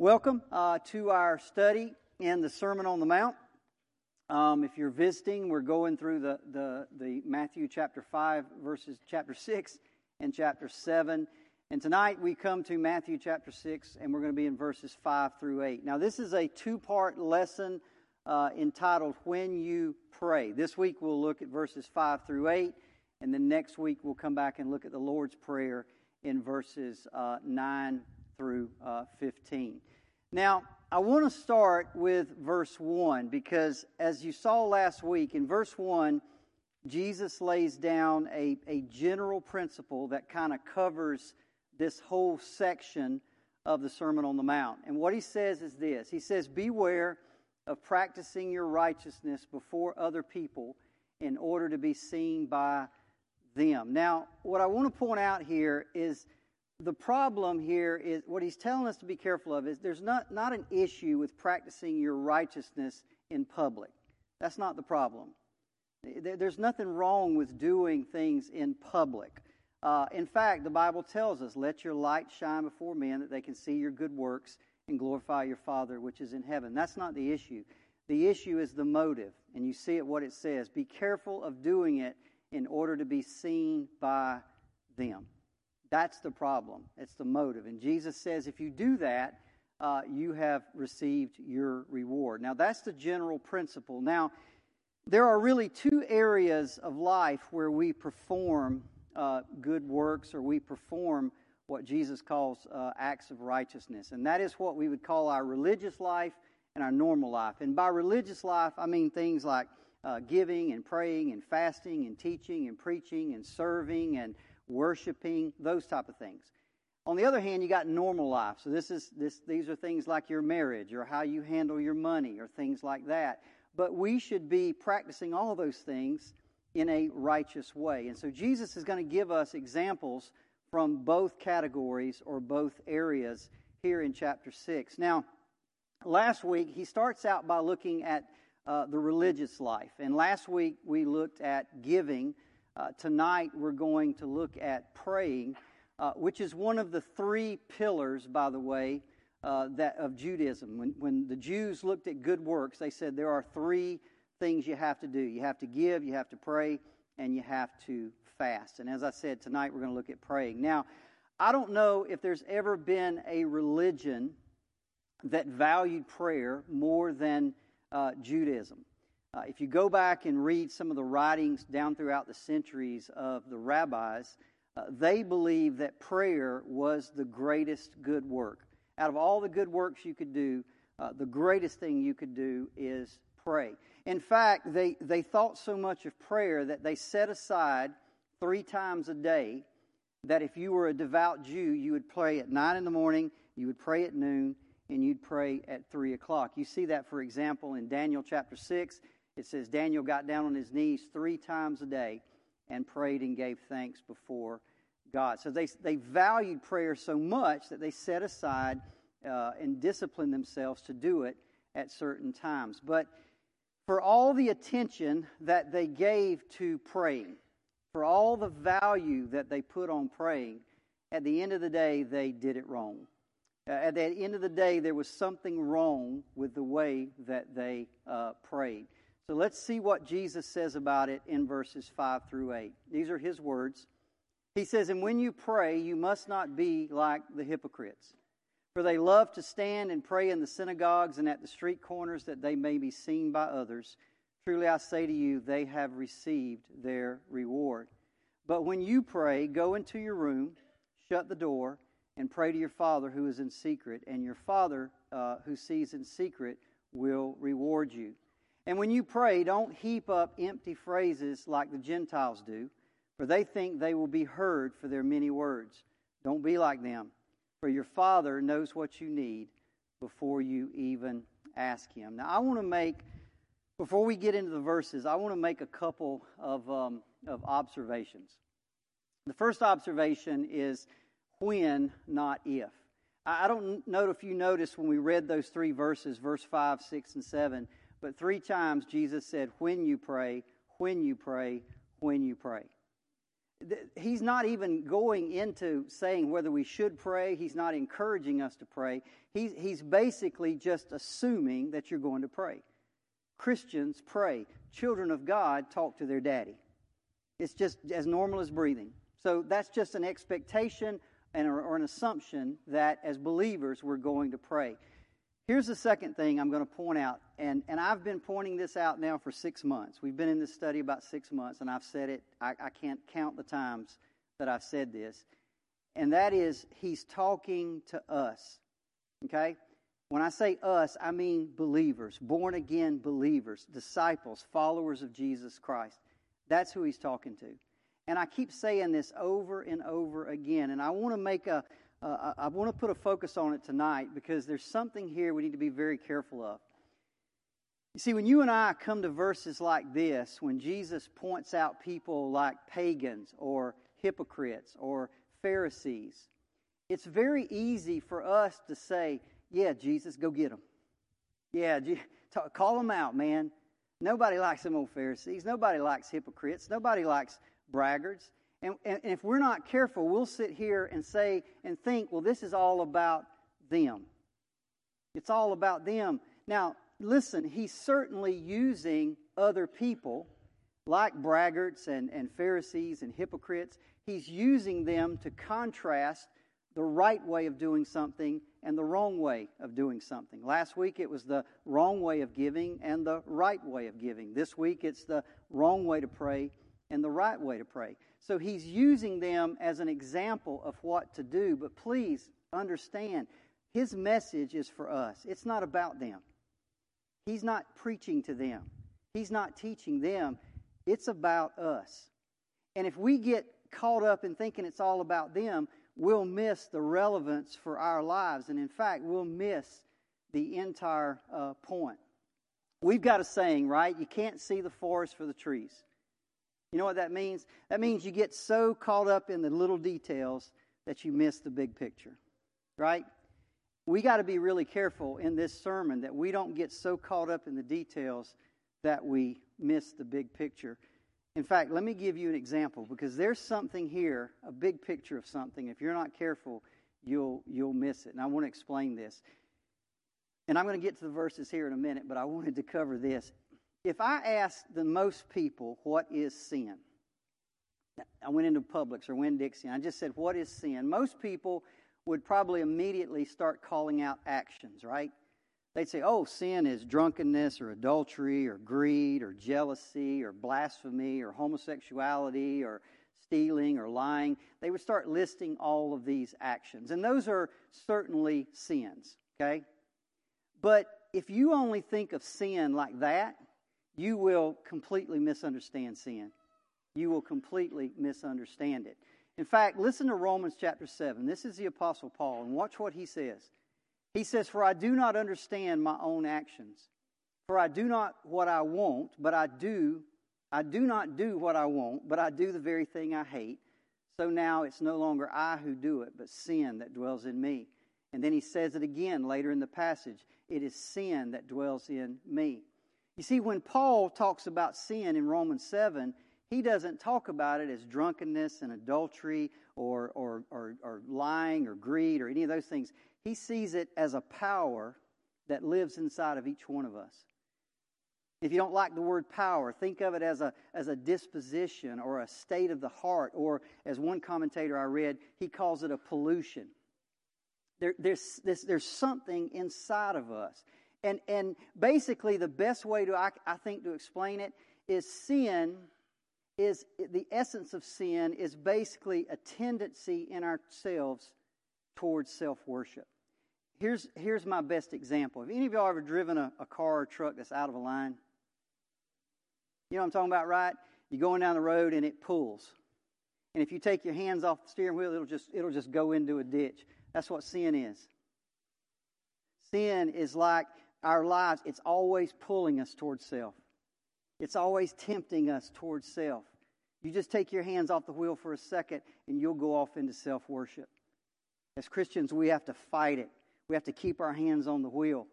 Welcome uh, to our study in the Sermon on the Mount. Um, if you're visiting, we're going through the, the, the Matthew chapter 5, verses chapter 6 and chapter 7. And tonight we come to Matthew chapter 6, and we're going to be in verses 5 through 8. Now, this is a two part lesson uh, entitled When You Pray. This week we'll look at verses 5 through 8, and then next week we'll come back and look at the Lord's Prayer in verses uh, 9 through uh, 15. Now, I want to start with verse 1 because, as you saw last week, in verse 1, Jesus lays down a, a general principle that kind of covers this whole section of the Sermon on the Mount. And what he says is this He says, Beware of practicing your righteousness before other people in order to be seen by them. Now, what I want to point out here is the problem here is what he's telling us to be careful of is there's not, not an issue with practicing your righteousness in public. That's not the problem. There's nothing wrong with doing things in public. Uh, in fact, the Bible tells us, let your light shine before men that they can see your good works and glorify your Father which is in heaven. That's not the issue. The issue is the motive. And you see it what it says. Be careful of doing it in order to be seen by them. That's the problem. It's the motive. And Jesus says if you do that, uh, you have received your reward. Now, that's the general principle. Now, there are really two areas of life where we perform uh, good works or we perform what Jesus calls uh, acts of righteousness. And that is what we would call our religious life and our normal life. And by religious life, I mean things like uh, giving and praying and fasting and teaching and preaching and serving and worshiping, those type of things. On the other hand, you got normal life. So this is this these are things like your marriage or how you handle your money or things like that. But we should be practicing all those things in a righteous way. And so Jesus is going to give us examples from both categories or both areas here in chapter 6. Now, last week he starts out by looking at uh, the religious life. And last week we looked at giving uh, tonight we're going to look at praying, uh, which is one of the three pillars, by the way, uh, that of Judaism. When, when the Jews looked at good works, they said there are three things you have to do. You have to give, you have to pray, and you have to fast. And as I said, tonight we're going to look at praying. Now, I don't know if there's ever been a religion that valued prayer more than uh, Judaism. Uh, if you go back and read some of the writings down throughout the centuries of the rabbis, uh, they believe that prayer was the greatest good work. Out of all the good works you could do, uh, the greatest thing you could do is pray. In fact, they, they thought so much of prayer that they set aside three times a day that if you were a devout Jew, you would pray at 9 in the morning, you would pray at noon, and you'd pray at 3 o'clock. You see that, for example, in Daniel chapter 6 it says Daniel got down on his knees three times a day and prayed and gave thanks before God. So they, they valued prayer so much that they set aside uh, and disciplined themselves to do it at certain times. But for all the attention that they gave to praying, for all the value that they put on praying, at the end of the day, they did it wrong. Uh, at the end of the day, there was something wrong with the way that they uh, prayed. So let's see what Jesus says about it in verses 5 through 8. These are his words. He says, And when you pray, you must not be like the hypocrites, for they love to stand and pray in the synagogues and at the street corners that they may be seen by others. Truly I say to you, they have received their reward. But when you pray, go into your room, shut the door, and pray to your Father who is in secret, and your Father uh, who sees in secret will reward you. And when you pray, don't heap up empty phrases like the Gentiles do, for they think they will be heard for their many words. Don't be like them, for your Father knows what you need before you even ask Him. Now, I want to make, before we get into the verses, I want to make a couple of, um, of observations. The first observation is when, not if. I don't know if you noticed when we read those three verses, verse 5, 6, and 7, but three times Jesus said, when you pray, when you pray, when you pray. He's not even going into saying whether we should pray. He's not encouraging us to pray. He's, he's basically just assuming that you're going to pray. Christians pray. Children of God talk to their daddy. It's just as normal as breathing. So that's just an expectation and, or an assumption that as believers we're going to pray. Here's the second thing I'm going to point out, and, and I've been pointing this out now for six months. We've been in this study about six months, and I've said it, I, I can't count the times that I've said this. And that is, He's talking to us. Okay? When I say us, I mean believers, born again believers, disciples, followers of Jesus Christ. That's who He's talking to. And I keep saying this over and over again, and I want to make a, uh, I want to put a focus on it tonight because there's something here we need to be very careful of. You see, when you and I come to verses like this, when Jesus points out people like pagans or hypocrites or Pharisees, it's very easy for us to say, Yeah, Jesus, go get them. Yeah, call them out, man. Nobody likes them old Pharisees. Nobody likes hypocrites. Nobody likes braggarts. And, and, if we're not careful, we'll sit here and say and think, well, this is all about them. It's all about them. Now, listen, he's certainly using other people like braggarts and, and Pharisees and hypocrites. He's using them to contrast the right way of doing something and the wrong way of doing something. Last week it was the wrong way of giving and the right way of giving. This week it's the wrong way to pray and the right way to pray. So he's using them as an example of what to do. But please understand, his message is for us. It's not about them. He's not preaching to them, he's not teaching them. It's about us. And if we get caught up in thinking it's all about them, we'll miss the relevance for our lives. And in fact, we'll miss the entire uh, point. We've got a saying, right? You can't see the forest for the trees. You know what that means? That means you get so caught up in the little details that you miss the big picture, right? We got to be really careful in this sermon that we don't get so caught up in the details that we miss the big picture. In fact, let me give you an example because there's something here, a big picture of something. If you're not careful, you'll you'll miss it. And I want to explain this. And I'm going to get to the verses here in a minute, but I wanted to cover this if I asked the most people what is sin, I went into Publix or Winn Dixie, and I just said, What is sin? Most people would probably immediately start calling out actions, right? They'd say, Oh, sin is drunkenness or adultery or greed or jealousy or blasphemy or homosexuality or stealing or lying. They would start listing all of these actions. And those are certainly sins, okay? But if you only think of sin like that, you will completely misunderstand sin. You will completely misunderstand it. In fact, listen to Romans chapter 7. This is the Apostle Paul, and watch what he says. He says, For I do not understand my own actions. For I do not what I want, but I do. I do not do what I want, but I do the very thing I hate. So now it's no longer I who do it, but sin that dwells in me. And then he says it again later in the passage. It is sin that dwells in me. You see, when Paul talks about sin in Romans 7, he doesn't talk about it as drunkenness and adultery or, or, or, or, lying or greed or any of those things. He sees it as a power that lives inside of each one of us. If you don't like the word power, think of it as a, as a disposition or a state of the heart, or as one commentator I read, he calls it a pollution. There, there's, there's something inside of us. And, and basically, the best way to, I, I think, to explain it is sin is the essence of sin is basically a tendency in ourselves towards self worship. Here's, here's my best example. Have any of y'all ever driven a, a car or truck that's out of a line? You know what I'm talking about, right? You're going down the road and it pulls. And if you take your hands off the steering wheel, it'll just, it'll just go into a ditch. That's what sin is. Sin is like our lives, it's always pulling us towards self. It's always tempting us towards self. You just take your hands off the wheel for a second and you'll go off into self worship. As Christians, we have to fight it. We have to keep our hands on the wheel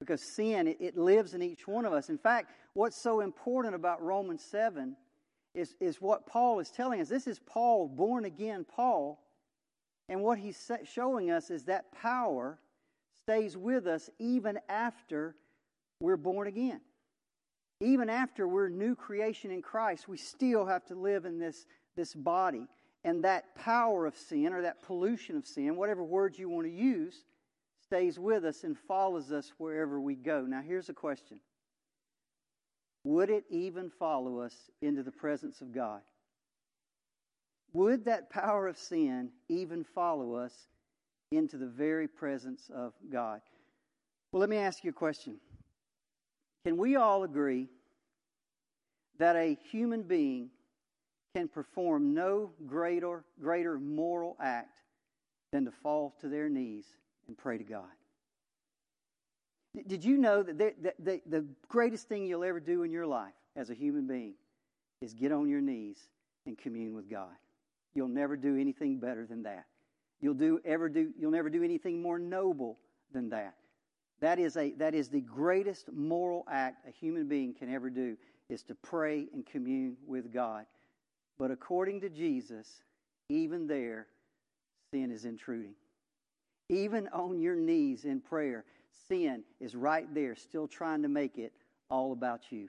because sin, it, it lives in each one of us. In fact, what's so important about Romans 7 is, is what Paul is telling us. This is Paul, born again Paul. And what he's showing us is that power stays with us even after we're born again. Even after we're new creation in Christ, we still have to live in this, this body. And that power of sin or that pollution of sin, whatever words you want to use, stays with us and follows us wherever we go. Now, here's a question Would it even follow us into the presence of God? Would that power of sin even follow us into the very presence of God? Well, let me ask you a question. Can we all agree that a human being can perform no greater, greater moral act than to fall to their knees and pray to God? Did you know that the, greatest thing you'll ever do in your life as a human being is get on your knees and commune with God? You'll never do anything better than that. You'll do ever do you'll never do anything more noble than that. That is a that is the greatest moral act a human being can ever do is to pray and commune with God. But according to Jesus, even there sin is intruding. Even on your knees in prayer, sin is right there still trying to make it all about you.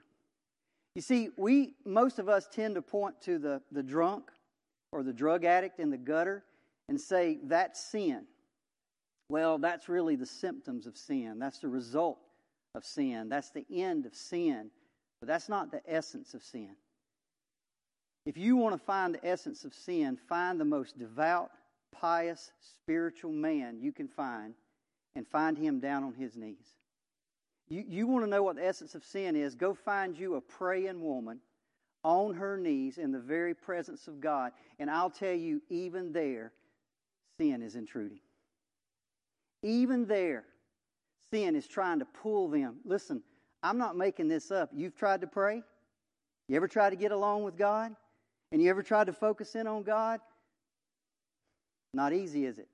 You see, we most of us tend to point to the, the drunk or the drug addict in the gutter and say, that's sin. Well, that's really the symptoms of sin. That's the result of sin. That's the end of sin. But that's not the essence of sin. If you want to find the essence of sin, find the most devout, pious, spiritual man you can find and find him down on his knees. You, you want to know what the essence of sin is? Go find you a praying woman on her knees in the very presence of God. And I'll tell you, even there, sin is intruding. Even there, sin is trying to pull them. Listen, I'm not making this up. You've tried to pray? You ever tried to get along with God? And you ever tried to focus in on God? Not easy, is it?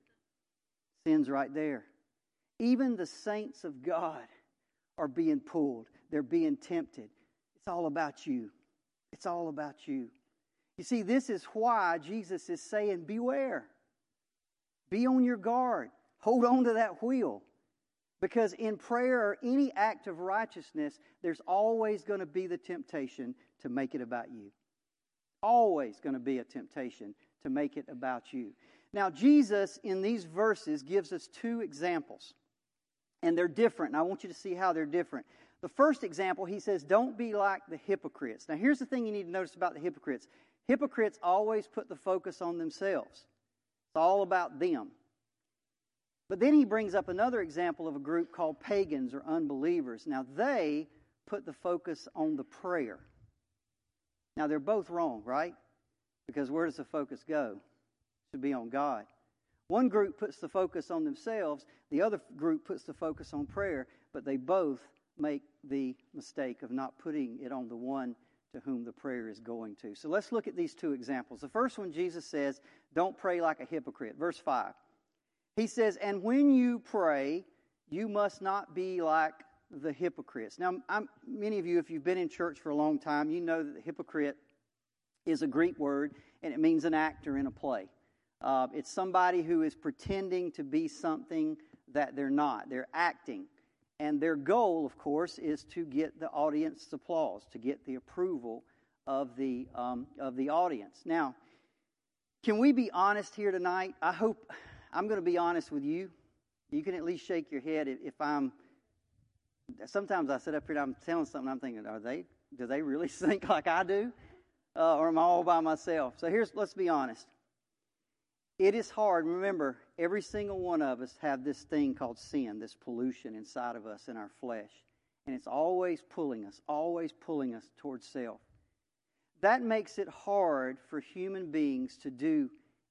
Sin's right there. Even the saints of God are being pulled, they're being tempted. It's all about you. It's all about you. You see, this is why Jesus is saying, Beware. Be on your guard. Hold on to that wheel. Because in prayer or any act of righteousness, there's always going to be the temptation to make it about you. Always going to be a temptation to make it about you. Now, Jesus in these verses gives us two examples, and they're different, and I want you to see how they're different. The first example, he says, Don't be like the hypocrites. Now, here's the thing you need to notice about the hypocrites hypocrites always put the focus on themselves, it's all about them. But then he brings up another example of a group called pagans or unbelievers. Now, they put the focus on the prayer. Now, they're both wrong, right? Because where does the focus go? Should be on God. One group puts the focus on themselves, the other group puts the focus on prayer, but they both make the mistake of not putting it on the one to whom the prayer is going to. So let's look at these two examples. The first one, Jesus says, Don't pray like a hypocrite. Verse 5. He says, And when you pray, you must not be like the hypocrites. Now, I'm, many of you, if you've been in church for a long time, you know that the hypocrite is a Greek word and it means an actor in a play. Uh, it's somebody who is pretending to be something that they're not. They're acting. And their goal, of course, is to get the audience's applause, to get the approval of the, um, of the audience. Now, can we be honest here tonight? I hope I'm going to be honest with you. You can at least shake your head if, I'm. Sometimes I sit up here and I'm telling something, I'm thinking, are they? Do they really think like I do, uh, or am I all by myself? So here's, let's be honest. It is hard. Remember, every single one of us have this thing called sin, this pollution inside of us in our flesh, and it's always pulling us, always pulling us towards self. That makes it hard for human beings to do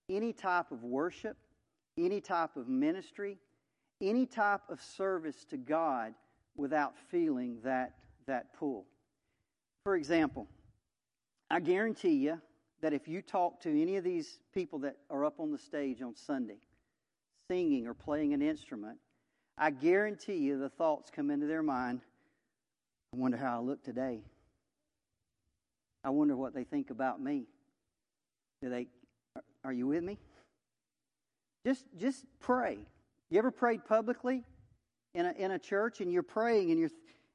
any type of worship any type of ministry, any type of service to God without feeling that, that pull. For example, I guarantee you that if you talk to any of these people that are up on the stage on Sunday, singing or playing an instrument, I guarantee you the thoughts come into their mind I wonder how I look today. I wonder what they think about me. Do they are you with me? Just just pray. You ever prayed publicly in a in a church and you're praying and you're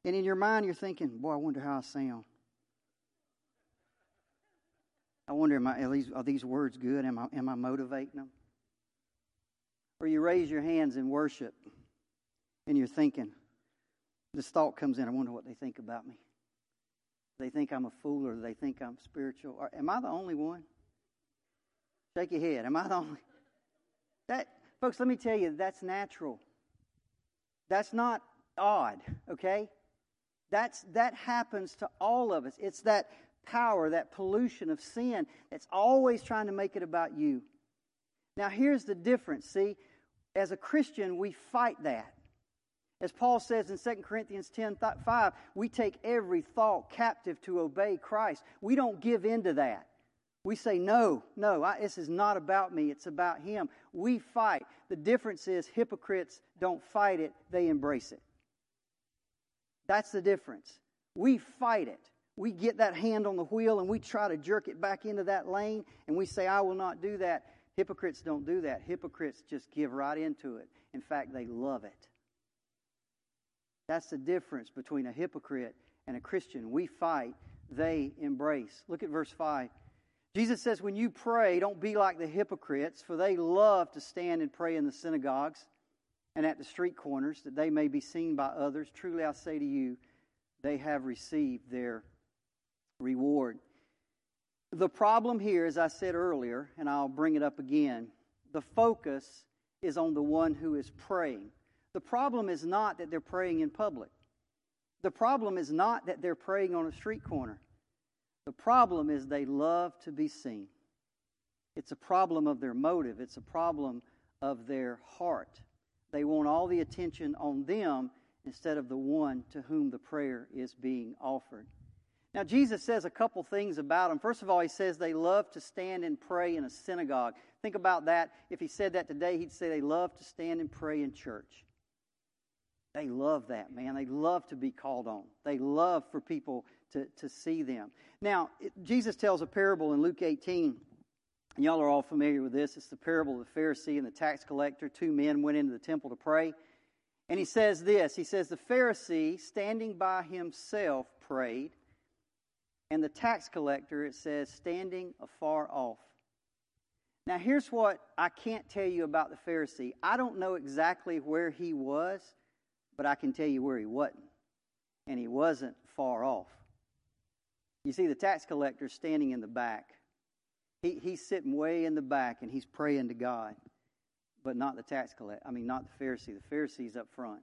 and in your mind you're thinking, boy, I wonder how I sound. I wonder, am I, are, these, are these words good? Am I, am I motivating them? Or you raise your hands in worship and you're thinking, this thought comes in, I wonder what they think about me. They think I'm a fool or they think I'm spiritual? Or am I the only one? Shake your head. Am I the only? That, folks, let me tell you, that's natural. That's not odd, okay? That's, that happens to all of us. It's that power, that pollution of sin that's always trying to make it about you. Now, here's the difference. See, as a Christian, we fight that. As Paul says in 2 Corinthians 10 5, we take every thought captive to obey Christ. We don't give in to that. We say, no, no, I, this is not about me, it's about Him. We fight. The difference is hypocrites don't fight it, they embrace it. That's the difference. We fight it we get that hand on the wheel and we try to jerk it back into that lane and we say, I will not do that. Hypocrites don't do that. Hypocrites just give right into it. In fact, they love it. That's the difference between a hypocrite and a Christian. We fight, they embrace. Look at verse 5. Jesus says, When you pray, don't be like the hypocrites, for they love to stand and pray in the synagogues and at the street corners, that they may be seen by others. Truly I say to you, they have received their reward. The problem here, as I said earlier, and I'll bring it up again, the focus is on the one who is praying. The problem is not that they're praying in public. The problem is not that they're praying on a street corner. The problem is they love to be seen. It's a problem of their motive, it's a problem of their heart. They want all the attention on them instead of the one to whom the prayer is being offered. Now, Jesus says a couple things about them. First of all, he says they love to stand and pray in a synagogue. Think about that. If he said that today, he'd say they love to stand and pray in church. They love that, man. They love to be called on. They love for people to, to see them. Now, it, Jesus tells a parable in Luke 18. And y'all are all familiar with this. It's the parable of the Pharisee and the tax collector. Two men went into the temple to pray. And he says this He says, The Pharisee, standing by himself, prayed and the tax collector, it says, standing afar off. Now, here's what I can't tell you about the Pharisee. I don't know exactly where he was, but I can tell you where he wasn't. And he wasn't far off. You see, the tax collector standing in the back. He, he's sitting way in the back and he's praying to God, but not the tax collector. I mean, not the Pharisee. The Pharisee's up front.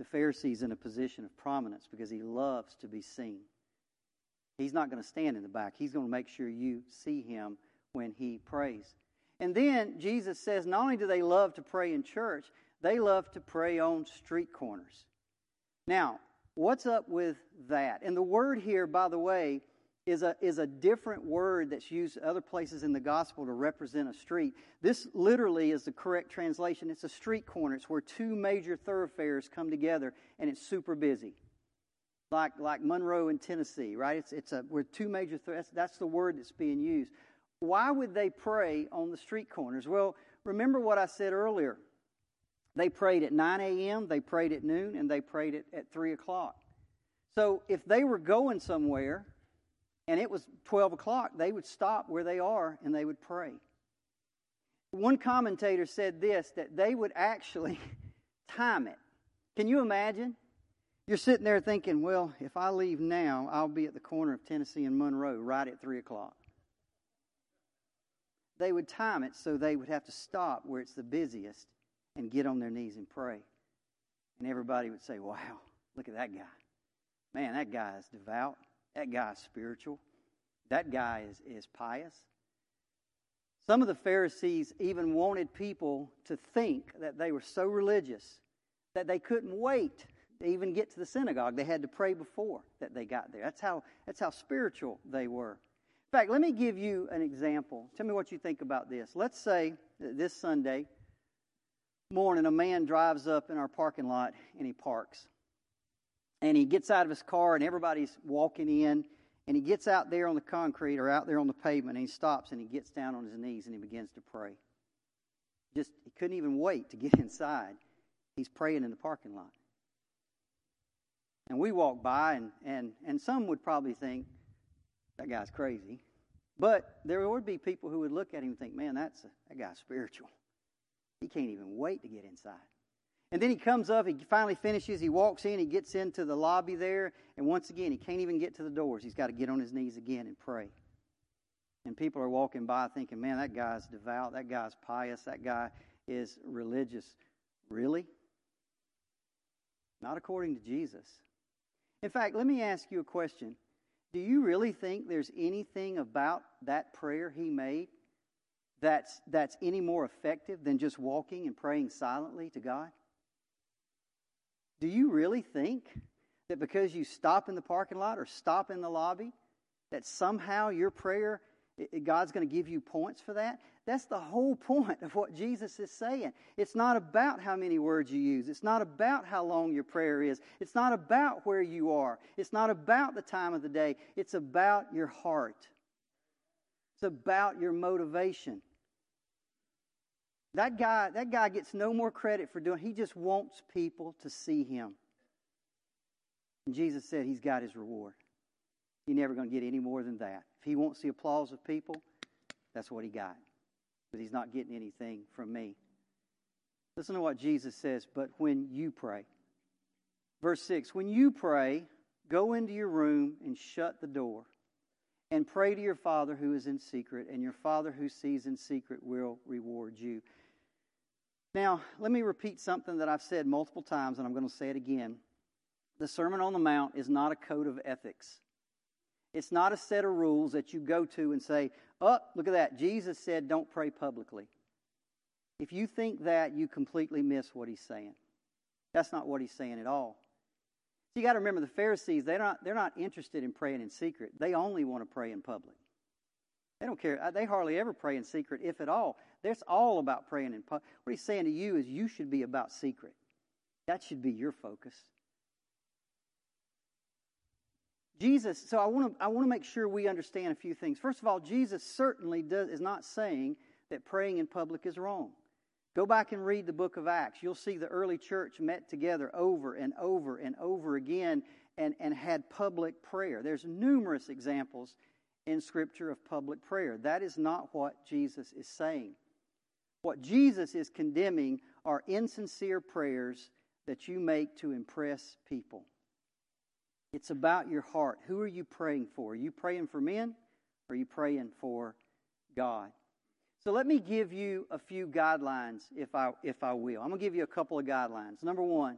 The Pharisee's in a position of prominence because he loves to be seen. He's not going to stand in the back. He's going to make sure you see him when he prays. And then Jesus says not only do they love to pray in church, they love to pray on street corners. Now, what's up with that? And the word here, by the way, is a, is a different word that's used other places in the gospel to represent a street. This literally is the correct translation. It's a street corner. It's where two major thoroughfares come together and it's super busy like, like Monroe in Tennessee, right? It's, it's a, we're two major, th- that's the word that's being used. Why would they pray on the street corners? Well, remember what I said earlier. They prayed at 9 a.m., they prayed at noon, and they prayed at, at 3 o'clock. So if they were going somewhere and it was 12 o'clock, they would stop where they are and they would pray. One commentator said this that they would actually time it. Can you imagine? You're sitting there thinking, well, if I leave now, I'll be at the corner of Tennessee and Monroe right at 3 o'clock. They would time it so they would have to stop where it's the busiest and get on their knees and pray. And everybody would say, wow, look at that guy. Man, that guy is devout. That guy is spiritual. That guy is, is pious. Some of the Pharisees even wanted people to think that they were so religious that they couldn't wait to even get to the synagogue. They had to pray before that they got there. That's how, that's how spiritual they were. In fact, let me give you an example. Tell me what you think about this. Let's say this Sunday morning a man drives up in our parking lot and he parks. And he gets out of his car and everybody's walking in and he gets out there on the concrete or out there on the pavement and he stops and he gets down on his knees and he begins to pray. Just he couldn't even wait to get inside. He's praying in the parking lot. And we walk by and, and, and some would probably think, that guy's crazy. But there would be people who would look at him and think, man, that's a, that guy's spiritual. He can't even wait to get inside. And then he comes up, he finally finishes, he walks in, he gets into the lobby there, and once again, he can't even get to the doors. He's got to get on his knees again and pray. And people are walking by thinking, man, that guy's devout, that guy's pious, that guy is religious. Really? Not according to Jesus. In fact, let me ask you a question. Do you really think there's anything about that prayer he made that's, that's any more effective than just walking and praying silently to God? Do you really think that because you stop in the parking lot or stop in the lobby, that somehow your prayer, God's going to give you points for that? That's the whole point of what Jesus is saying. It's not about how many words you use. It's not about how long your prayer is. It's not about where you are. It's not about the time of the day. It's about your heart. It's about your motivation. That guy, that guy gets no more credit for doing he just wants people to see him. And Jesus said he's got his reward. He's never going to get any more than that. If he wants the applause of people, that's what he got. But he's not getting anything from me. Listen to what Jesus says, but when you pray. Verse 6 When you pray, go into your room and shut the door, and pray to your Father who is in secret, and your Father who sees in secret will reward you. Now, let me repeat something that I've said multiple times, and I'm going to say it again. The Sermon on the Mount is not a code of ethics. It's not a set of rules that you go to and say, Oh, look at that. Jesus said, don't pray publicly. If you think that, you completely miss what he's saying. That's not what he's saying at all. So you got to remember the Pharisees, they're not, they're not interested in praying in secret. They only want to pray in public. They don't care. Uh, they hardly ever pray in secret, if at all. That's all about praying in public. What he's saying to you is you should be about secret. That should be your focus. Jesus, so I want to I want to make sure we understand a few things. First of all, Jesus certainly does, is not saying that praying in public is wrong. Go back and read the book of Acts. You'll see the early church met together over and over and over again and, and had public prayer. There's numerous examples in Scripture of public prayer. That is not what Jesus is saying. What Jesus is condemning are insincere prayers that you make to impress people. It's about your heart. Who are you praying for? Are you praying for men or are you praying for God? So let me give you a few guidelines if I, if I will. I'm going to give you a couple of guidelines. Number one,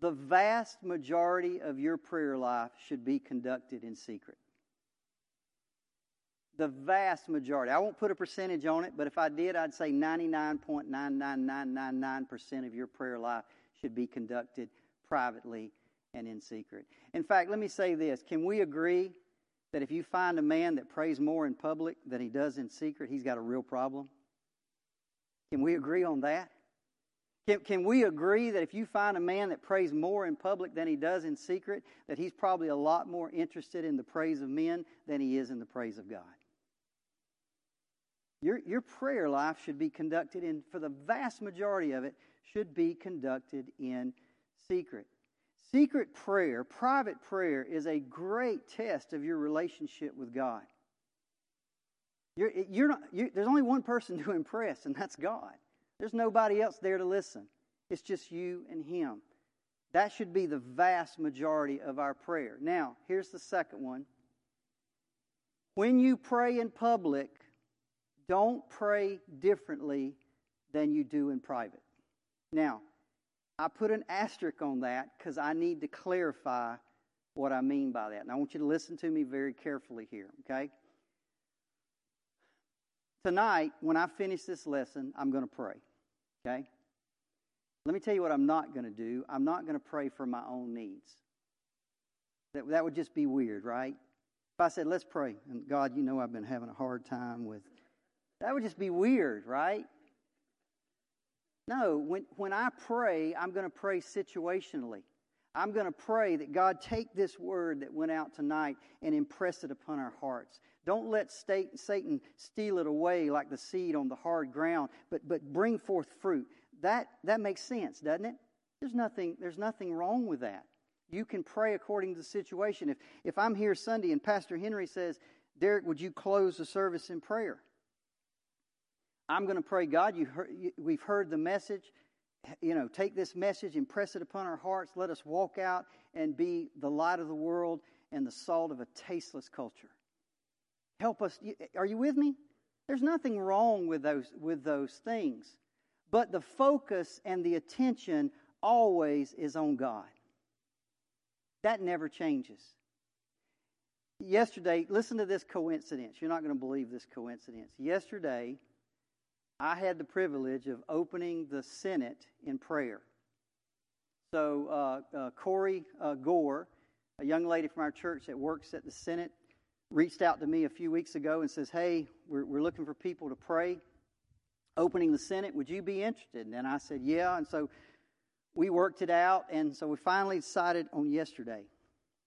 the vast majority of your prayer life should be conducted in secret. The vast majority. I won't put a percentage on it, but if I did, I'd say 99.99999% of your prayer life should be conducted privately and in secret. In fact, let me say this can we agree that if you find a man that prays more in public than he does in secret, he's got a real problem? Can we agree on that? Can, can we agree that if you find a man that prays more in public than he does in secret, that he's probably a lot more interested in the praise of men than he is in the praise of God? Your, your prayer life should be conducted in, for the vast majority of it, should be conducted in secret. Secret prayer, private prayer, is a great test of your relationship with God. You're, you're not, you, there's only one person to impress, and that's God. There's nobody else there to listen. It's just you and Him. That should be the vast majority of our prayer. Now, here's the second one. When you pray in public, don't pray differently than you do in private. Now, I put an asterisk on that because I need to clarify what I mean by that. And I want you to listen to me very carefully here, okay? tonight, when I finish this lesson, I'm going to pray. Okay? Let me tell you what I'm not going to do. I'm not going to pray for my own needs. That, that would just be weird, right? If I said, let's pray, and God, you know I've been having a hard time with, that would just be weird, right? No, when, when I pray, I'm going to pray situationally. I'm going to pray that God take this word that went out tonight and impress it upon our hearts. Don't let Satan steal it away like the seed on the hard ground, but, but bring forth fruit. That, that makes sense, doesn't it? There's nothing, there's nothing wrong with that. You can pray according to the situation. If, if I'm here Sunday and Pastor Henry says, Derricke, would you close the service in prayer? I'm going to pray, God, you heard, we've heard the message. You know, take this message, impress it upon our hearts. Let us walk out and be the light of the world and the salt of a tasteless culture. Help us. Are you with me? There's nothing wrong with those, with those things. But the focus and the attention always is on God. That never changes. Yesterday, listen to this coincidence. You're not going to believe this coincidence. Yesterday, I had the privilege of opening the Senate in prayer. So, uh, uh, Corey uh, Gore, a young lady from our church that works at the Senate, reached out to me a few weeks ago and says, Hey, we're, we're looking for people to pray. Opening the Senate, would you be interested? And I said, Yeah. And so we worked it out. And so we finally decided on yesterday,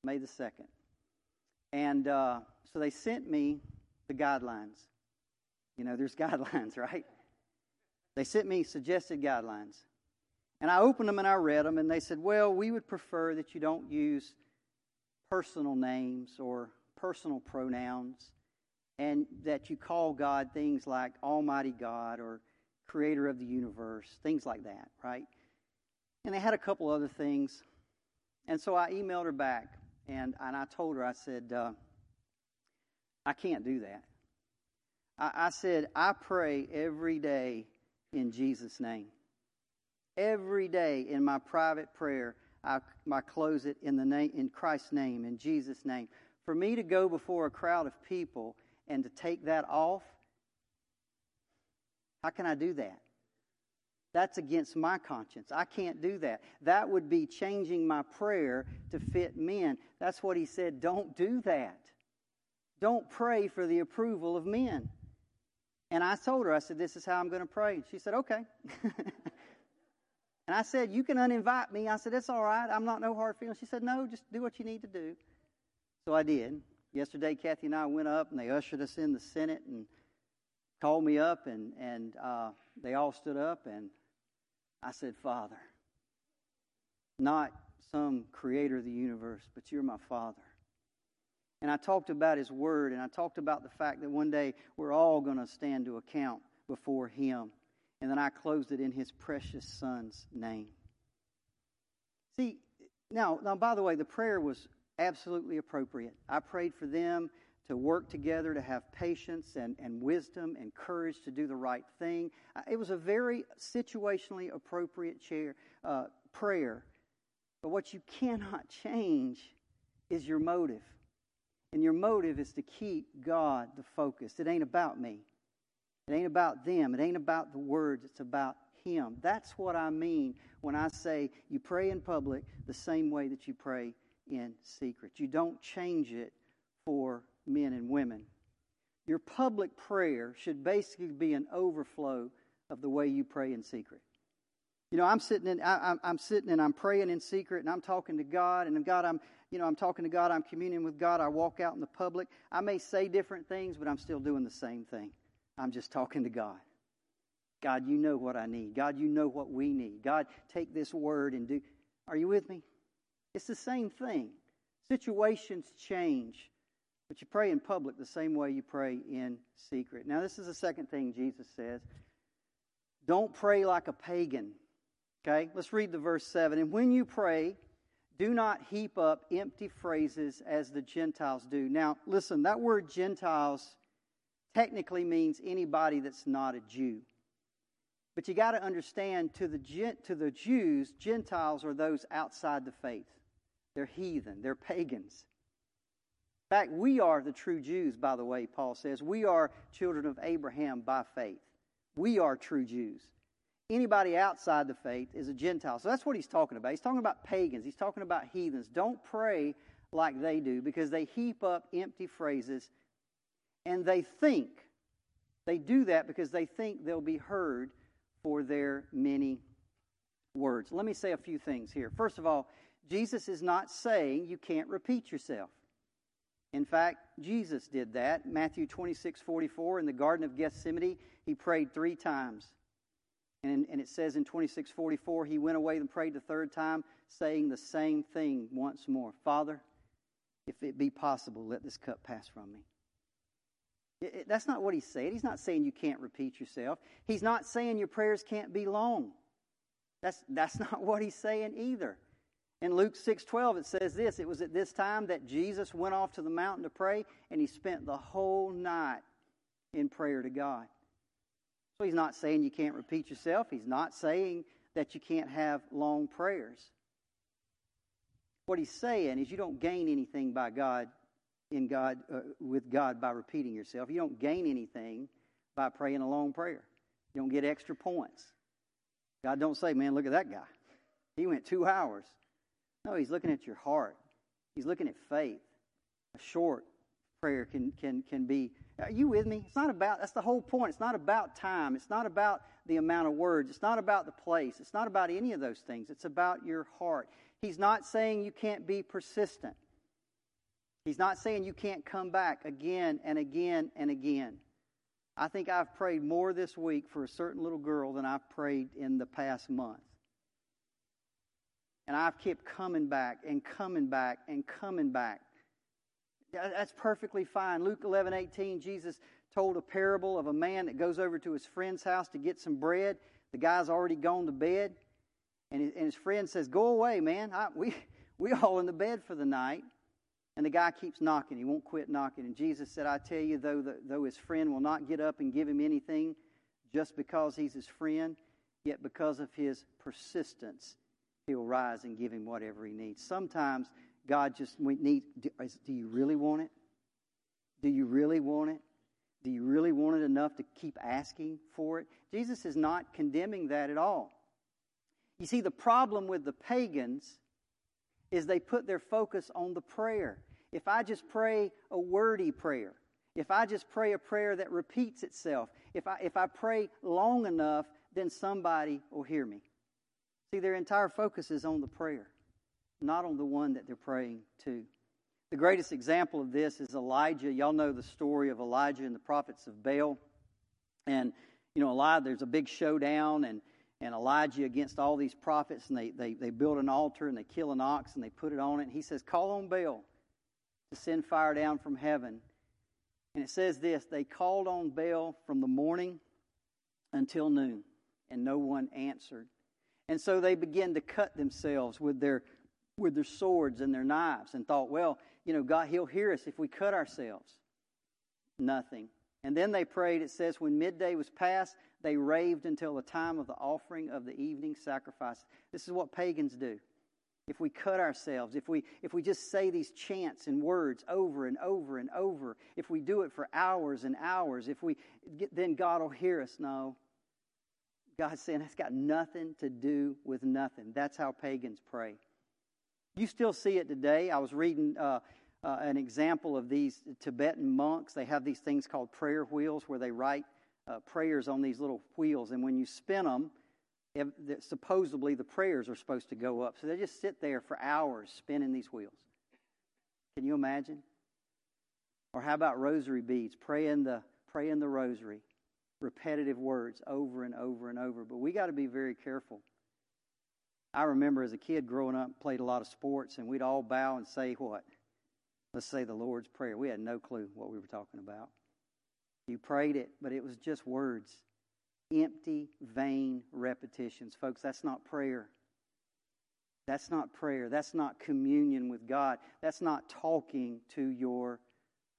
May the 2nd. And uh, so they sent me the guidelines. You know, there's guidelines, right? They sent me suggested guidelines. And I opened them and I read them, and they said, Well, we would prefer that you don't use personal names or personal pronouns, and that you call God things like Almighty God or Creator of the universe, things like that, right? And they had a couple other things. And so I emailed her back, and, and I told her, I said, uh, I can't do that. I, I said, I pray every day in Jesus' name. Every day in my private prayer, I, I close it in the name in Christ's name, in Jesus' name. For me to go before a crowd of people and to take that off, how can I do that? That's against my conscience. I can't do that. That would be changing my prayer to fit men. That's what he said. Don't do that. Don't pray for the approval of men. And I told her, I said, This is how I'm going to pray. She said, Okay. and I said, You can uninvite me. I said, It's all right. I'm not no hard feeling. She said, No, just do what you need to do. So I did. Yesterday, Kathy and I went up and they ushered us in the Senate and called me up, and, and uh, they all stood up. And I said, Father, not some creator of the universe, but you're my Father. And I talked about His Word, and I talked about the fact that one day we're all going to stand to account before Him. And then I closed it in His precious Son's name. See, now, now, by the way, the prayer was absolutely appropriate. I prayed for them to work together, to have patience and, and wisdom and courage to do the right thing. It was a very situationally appropriate chair, uh, prayer. But what you cannot change is your motive. And your motive is to keep God the focus. It ain't about me. It ain't about them. It ain't about the words. It's about Him. That's what I mean when I say you pray in public the same way that you pray in secret. You don't change it for men and women. Your public prayer should basically be an overflow of the way you pray in secret. You know, I'm sitting in, I, am sitting and I'm praying in secret and I'm talking to God and God, I'm, you know, I'm talking to God, I'm communing with God. I walk out in the public. I may say different things, but I'm still doing the same thing. I'm just talking to God. God, you know what I need. God, you know what we need. God, take this word and do. Are you with me? It's the same thing. Situations change, but you pray in public the same way you pray in secret. Now, this is the second thing Jesus says. Don't pray like a pagan. Okay, let's read the verse 7. And when you pray, do not heap up empty phrases as the Gentiles do. Now, listen, that word Gentiles technically means anybody that's not a Jew. But you got to understand to the, to the Jews, Gentiles are those outside the faith. They're heathen, they're pagans. In fact, we are the true Jews, by the way, Paul says. We are children of Abraham by faith. We are true Jews. Anybody outside the faith is a Gentile. So that's what he's talking about. He's talking about pagans. He's talking about heathens. Don't pray like they do because they heap up empty phrases and they think, they do that because they think they'll be heard for their many words. Let me say a few things here. First of all, Jesus is not saying you can't repeat yourself. In fact, Jesus did that. Matthew 26, 44, in the Garden of Gethsemane, he prayed three times. And, and it says in 26, 44, he went away and prayed the third time, saying the same thing once more Father, if it be possible, let this cup pass from me. It, it, that's not what he said. He's not saying you can't repeat yourself. He's not saying your prayers can't be long. That's, that's not what he's saying either. In Luke 6:12 it says this, it was at this time that Jesus went off to the mountain to pray and he spent the whole night in prayer to God. He's not saying you can't repeat yourself. He's not saying that you can't have long prayers. What he's saying is you don't gain anything by God in God uh, with God by repeating yourself. You don't gain anything by praying a long prayer. You don't get extra points. God don't say, "Man, look at that guy. He went 2 hours." No, he's looking at your heart. He's looking at faith. A short prayer can, can, can be. Are you with me? It's not about, that's the whole point. It's not about time. It's not about the amount of words. It's not about the place. It's not about any of those things. It's about your heart. He's not saying you can't be persistent. He's not saying you can't come back again and again and again. I think I've prayed more this week for a certain little girl than I've prayed in the past month. And I've kept coming back and coming back and coming back. That's perfectly fine. Luke 11, 18, Jesus told a parable of a man that goes over to his friend's house to get some bread. The guy's already gone to bed. And his, and his friend says, Go away, man. I, we, we all in the bed for the night. And the guy keeps knocking. He won't quit knocking. And Jesus said, I tell you, though, the, though his friend will not get up and give him anything just because he's his friend, yet because of his persistence, he'll rise and give him whatever he needs. Sometimes God just we need do, do you really want it? Do you really want it? Do you really want it enough to keep asking for it? Jesus is not condemning that at all. You see, the problem with the pagans is they put their focus on the prayer. If I just pray a wordy prayer, if I just pray a prayer that repeats itself, if I, if I pray long enough, then somebody will hear me. See, their entire focus is on the prayer, not on the one that they're praying to. The greatest example of this is Elijah. Y'all know the story of Elijah and the prophets of Baal. And, you know, Elijah, there's a big showdown, and, and Elijah against all these prophets, and they, they, they build an altar and they kill an ox and they put it on it. And he says, Call on Baal to send fire down from heaven. And it says this they called on Baal from the morning until noon, and no one answered. And so they began to cut themselves with their with their swords and their knives and thought, well, you know, God, He'll hear us if we cut ourselves. Nothing. And then they prayed, it says, when midday was past, they raved until the time of the offering of the evening sacrifice. This is what pagans do. If we cut ourselves, if we, if we just say these chants and words over and over and over, if we do it for hours and hours, if we, then God will hear us. No, God's saying that's got nothing to do with nothing. That's how pagans pray. You still see it today. I was reading uh, uh, an example of these Tibetan monks. They have these things called prayer wheels where they write uh, prayers on these little wheels, and when you spin them, if, supposedly the prayers are supposed to go up. So they just sit there for hours spinning these wheels. Can you imagine? Or how about rosary beads? Praying the praying the rosary repetitive words over and over and over. But we got to be very careful. I remember as a kid growing up, played a lot of sports, and we'd all bow and say what? Let's say the Lord's Prayer. We had no clue what we were talking about. You prayed it, but it was just words. Empty, vain repetitions. Folks, that's not prayer. That's not prayer. That's not communion with God. That's not talking to your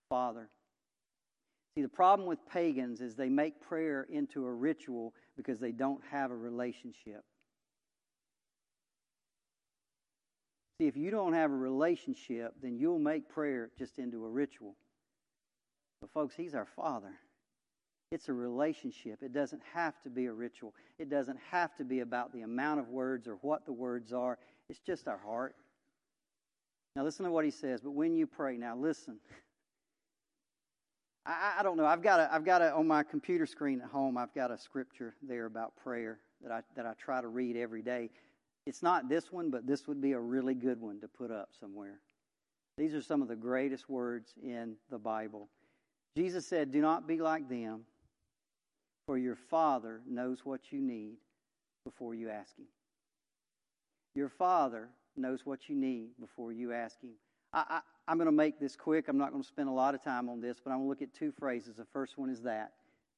Father. See, the problem with pagans is they make prayer into a ritual because they don't have a relationship. See, if you don't have a relationship, then you'll make prayer just into a ritual. But, folks, He's our Father. It's a relationship. It doesn't have to be a ritual. It doesn't have to be about the amount of words or what the words are. It's just our heart. Now, listen to what he says. But when you pray, now listen. I, I don't know. I've got a, I've got a, on my computer screen at home. I've got a scripture there about prayer that I that I try to read every day. It's not this one, but this would be a really good one to put up somewhere. These are some of the greatest words in the Bible. Jesus said, "Do not be like them, for your Father knows what you need before you ask Him." Your Father knows what you need before you ask Him. I, am going to make this quick. I'm not going to spend a lot of time on this, but I'm going to look at two phrases. The first one is that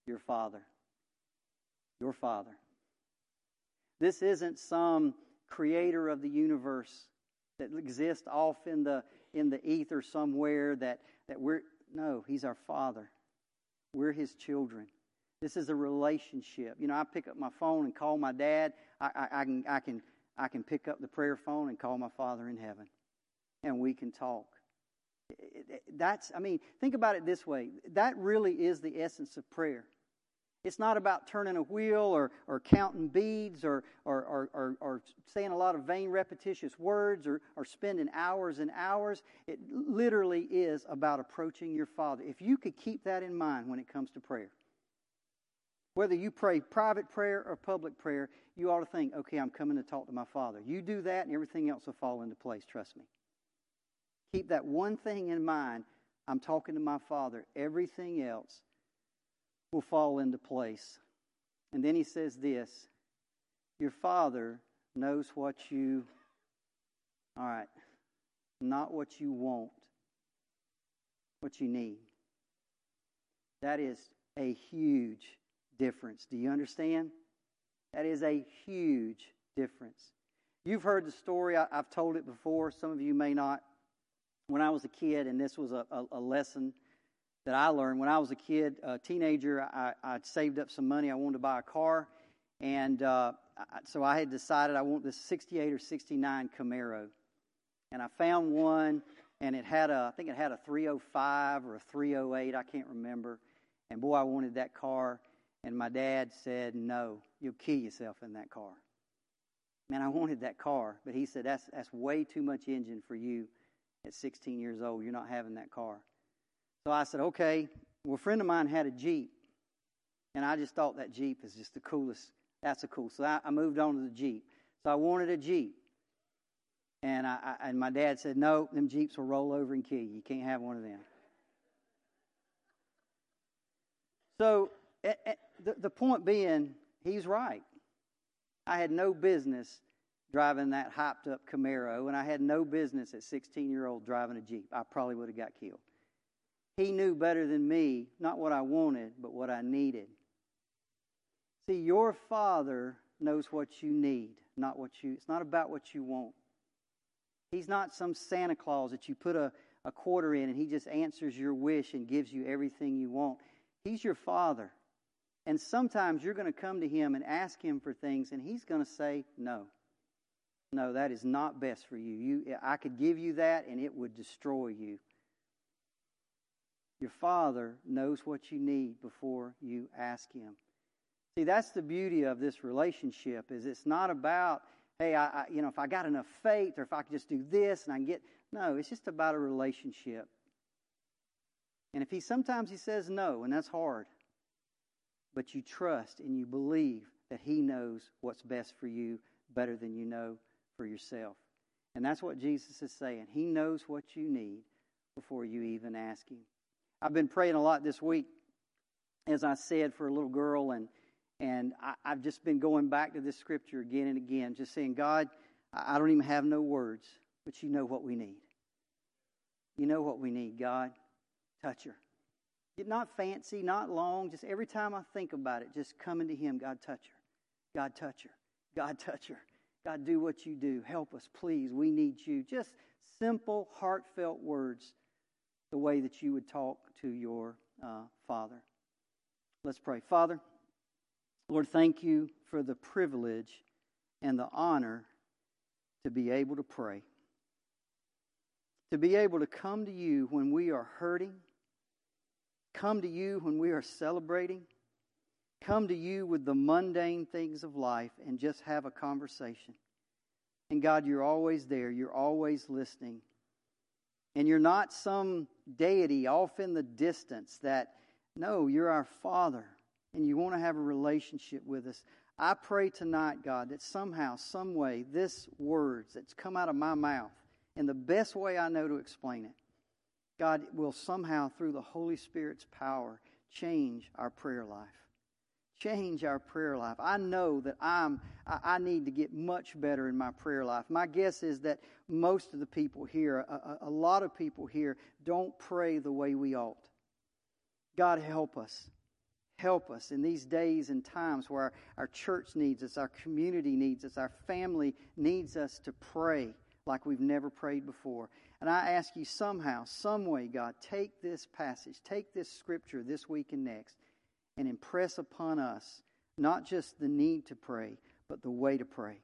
your Father. Your Father. This isn't some creator of the universe that exists off in the in the ether somewhere that that we're no he's our father we're his children this is a relationship you know i pick up my phone and call my dad i, I, I can i can I can pick up the prayer phone and call my Father in heaven, and we can talk. That's, I mean, think about it this way. That really is the essence of prayer. It's not about turning a wheel or, or counting beads or, or, or, or, or saying a lot of vain, repetitious words or, or spending hours and hours. It literally is about approaching your Father. If you could keep that in mind when it comes to prayer, whether you pray private prayer or public prayer, you ought to think, okay, I'm coming to talk to my Father. You do that, and everything else will fall into place, trust me. Keep that one thing in mind. I'm talking to my Father. Everything else will fall into place. And then he says this Your Father knows what you, all right, not what you want, what you need. That is a huge difference. Do you understand? That is a huge difference. You've heard the story, I, have told it before, some of you may not. When I was a kid, and this was a, a, a lesson that I learned. When I was a kid, a teenager, I, I saved up some money. I wanted to buy a car. And uh, so I had decided I want this 68 or 69 Camaro. And I found one, and it had a, I think it had a 305 or a 308, I can't remember. And boy, I wanted that car. And my dad said, No, you'll kill yourself in that car. Man, I wanted that car, but he said, That's, that's way too much engine for you at 16 years old. You're not having that car. So I said, Okay. Well, a friend of mine had a Jeep, and I just thought that Jeep is just the coolest. That's a cool. So I, I moved on to the Jeep. So I wanted a Jeep. And, I, I, and my dad said, No, them Jeeps will roll over and kill you. You can't have one of them. So the, the point being, he's right. I had no business driving that hyped up Camaro, and I had no business at 16 year old driving a Jeep. I probably would have got killed. He knew better than me, not what I wanted, but what I needed. See, your father knows what you need, not what you, it's not about what you want. He's not some Santa Claus that you put a, a quarter in and he just answers your wish and gives you everything you want. He's your father. And sometimes you're going to come to him and ask him for things, and he's going to say, No. No, that is not best for you. you. I could give you that, and it would destroy you. Your Father knows what you need before you ask Him. See, that's the beauty of this relationship. Is it's not about, hey, I, I, you know, if I got enough faith, or if I could just do this and I can get. No, it's just about a relationship. And if He sometimes He says no, and that's hard but you trust and you believe that He knows what's best for you better than you know for yourself. And that's what Jesus is saying. He knows what you need before you even ask Him. I've been praying a lot this week, as I said, for a little girl, and and I, have just been going back to this scripture again and again, just saying, God, I don't even have no words, but you know what we need. You know what we need, God. Touch her. Not fancy, not long, just every time I think about it, just coming to Him, God, touch her. God, touch her. God, touch her. God, do what you do. Help us, please. We need you. Just simple, heartfelt words, the way that you would talk to your uh, Father. Let's pray. Father, Lord, thank you for the privilege and the honor to be able to pray. to be able to come to you when we are hurting, come to you when we are celebrating, come to you with the mundane things of life and just have a conversation. And God, you're always there, you're always listening. And you're not some deity off in the distance that, no, you're our Father and you want to have a relationship with us. I pray tonight, God, that somehow, some way, this words that's come out of my mouth, in the best way I know to explain it, God will somehow, through the Holy Spirit's power, change our prayer life. Change our prayer life. I know that I'm, I need to get much better in my prayer life. My guess is that most of the people here, a, a lot of people here, don't pray the way we ought. God, help us. Help us in these days and times where our, our church needs us, our community needs us, our family needs us to pray like we've never prayed before. And I ask you somehow, some way, God, take this passage, take this scripture this week and next, and impress upon us not just the need to pray, but the way to pray.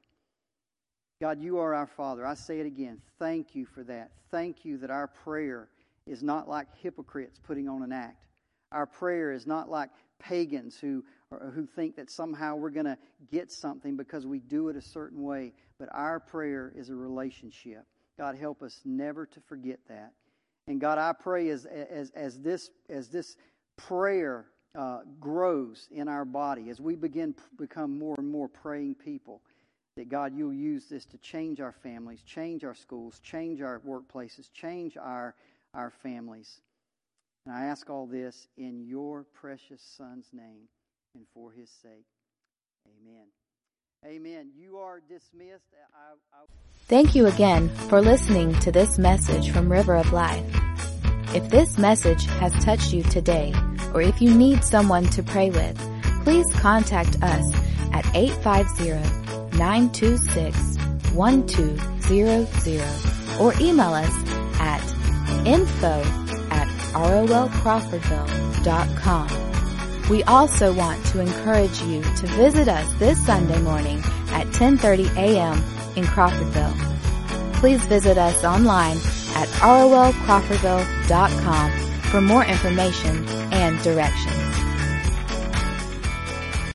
God, you are our Father. I say it again. Thank you for that. Thank you that our prayer is not like hypocrites putting on an act. Our prayer is not like pagans who, who think that somehow we're going to get something because we do it a certain way. But our prayer is a relationship. God, help us never to forget that. And God, I pray as, as, as, this, as this prayer uh, grows in our body, as we begin to become more and more praying people, that God, you'll use this to change our families, change our schools, change our workplaces, change our, our families. And I ask all this in your precious Son's name and for his sake. Amen. Amen. You are dismissed. I, I... Thank you again for listening to this message from River of Life. If this message has touched you today, or if you need someone to pray with, please contact us at 850-926-1200 or email us at info at rolcrawfordville.com. We also want to encourage you to visit us this Sunday morning at 10:30 a.m. in Crawfordville. Please visit us online at rolcrawfordville.com for more information and directions.